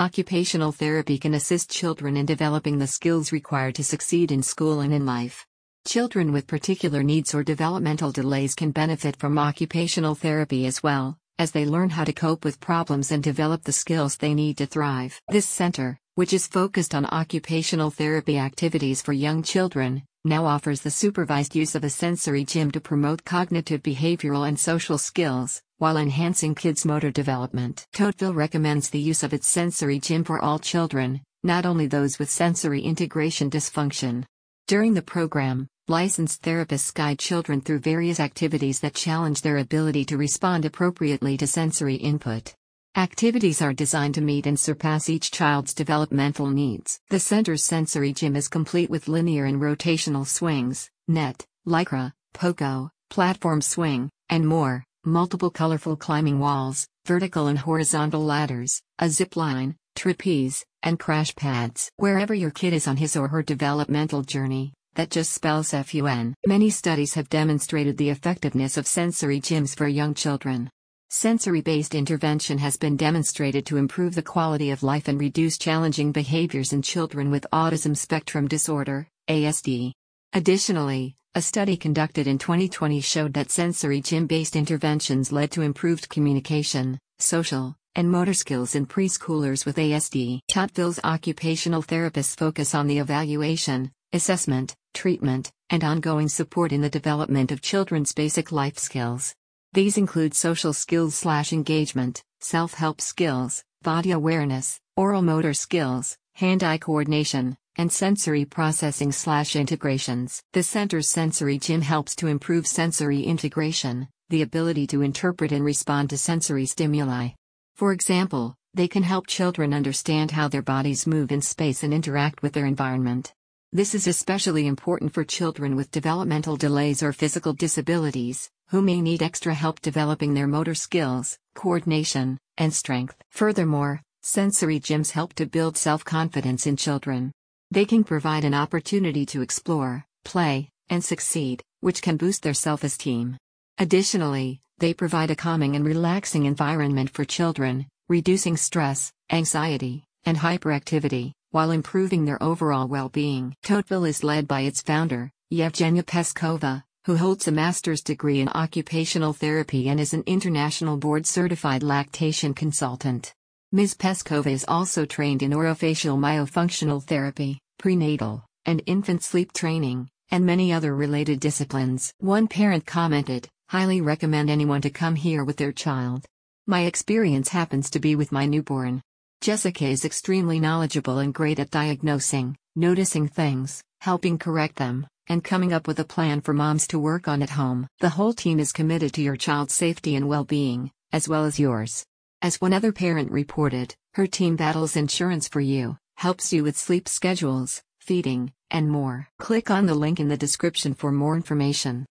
Occupational therapy can assist children in developing the skills required to succeed in school and in life. Children with particular needs or developmental delays can benefit from occupational therapy as well, as they learn how to cope with problems and develop the skills they need to thrive. This center, which is focused on occupational therapy activities for young children, now offers the supervised use of a sensory gym to promote cognitive behavioral and social skills, while enhancing kids' motor development. Totville recommends the use of its sensory gym for all children, not only those with sensory integration dysfunction. During the program, licensed therapists guide children through various activities that challenge their ability to respond appropriately to sensory input. Activities are designed to meet and surpass each child's developmental needs. The center's sensory gym is complete with linear and rotational swings, net, lycra, pogo, platform swing, and more, multiple colorful climbing walls, vertical and horizontal ladders, a zip line, trapeze, and crash pads. Wherever your kid is on his or her developmental journey, that just spells FUN. Many studies have demonstrated the effectiveness of sensory gyms for young children. Sensory based intervention has been demonstrated to improve the quality of life and reduce challenging behaviors in children with autism spectrum disorder, ASD. Additionally, a study conducted in 2020 showed that sensory gym based interventions led to improved communication, social, and motor skills in preschoolers with ASD. Totville's occupational therapists focus on the evaluation, assessment, treatment, and ongoing support in the development of children's basic life skills. These include social skills slash engagement, self-help skills, body awareness, oral motor skills, hand-eye coordination, and sensory processing slash integrations. The center's sensory gym helps to improve sensory integration, the ability to interpret and respond to sensory stimuli. For example, they can help children understand how their bodies move in space and interact with their environment. This is especially important for children with developmental delays or physical disabilities, who may need extra help developing their motor skills, coordination, and strength. Furthermore, sensory gyms help to build self confidence in children. They can provide an opportunity to explore, play, and succeed, which can boost their self esteem. Additionally, they provide a calming and relaxing environment for children, reducing stress, anxiety, and hyperactivity while improving their overall well being. Totville is led by its founder, Yevgenia Peskova, who holds a master's degree in occupational therapy and is an international board certified lactation consultant. Ms. Peskova is also trained in orofacial myofunctional therapy, prenatal, and infant sleep training, and many other related disciplines. One parent commented, Highly recommend anyone to come here with their child. My experience happens to be with my newborn. Jessica is extremely knowledgeable and great at diagnosing, noticing things, helping correct them, and coming up with a plan for moms to work on at home. The whole team is committed to your child's safety and well being, as well as yours. As one other parent reported, her team battles insurance for you, helps you with sleep schedules, feeding, and more. Click on the link in the description for more information.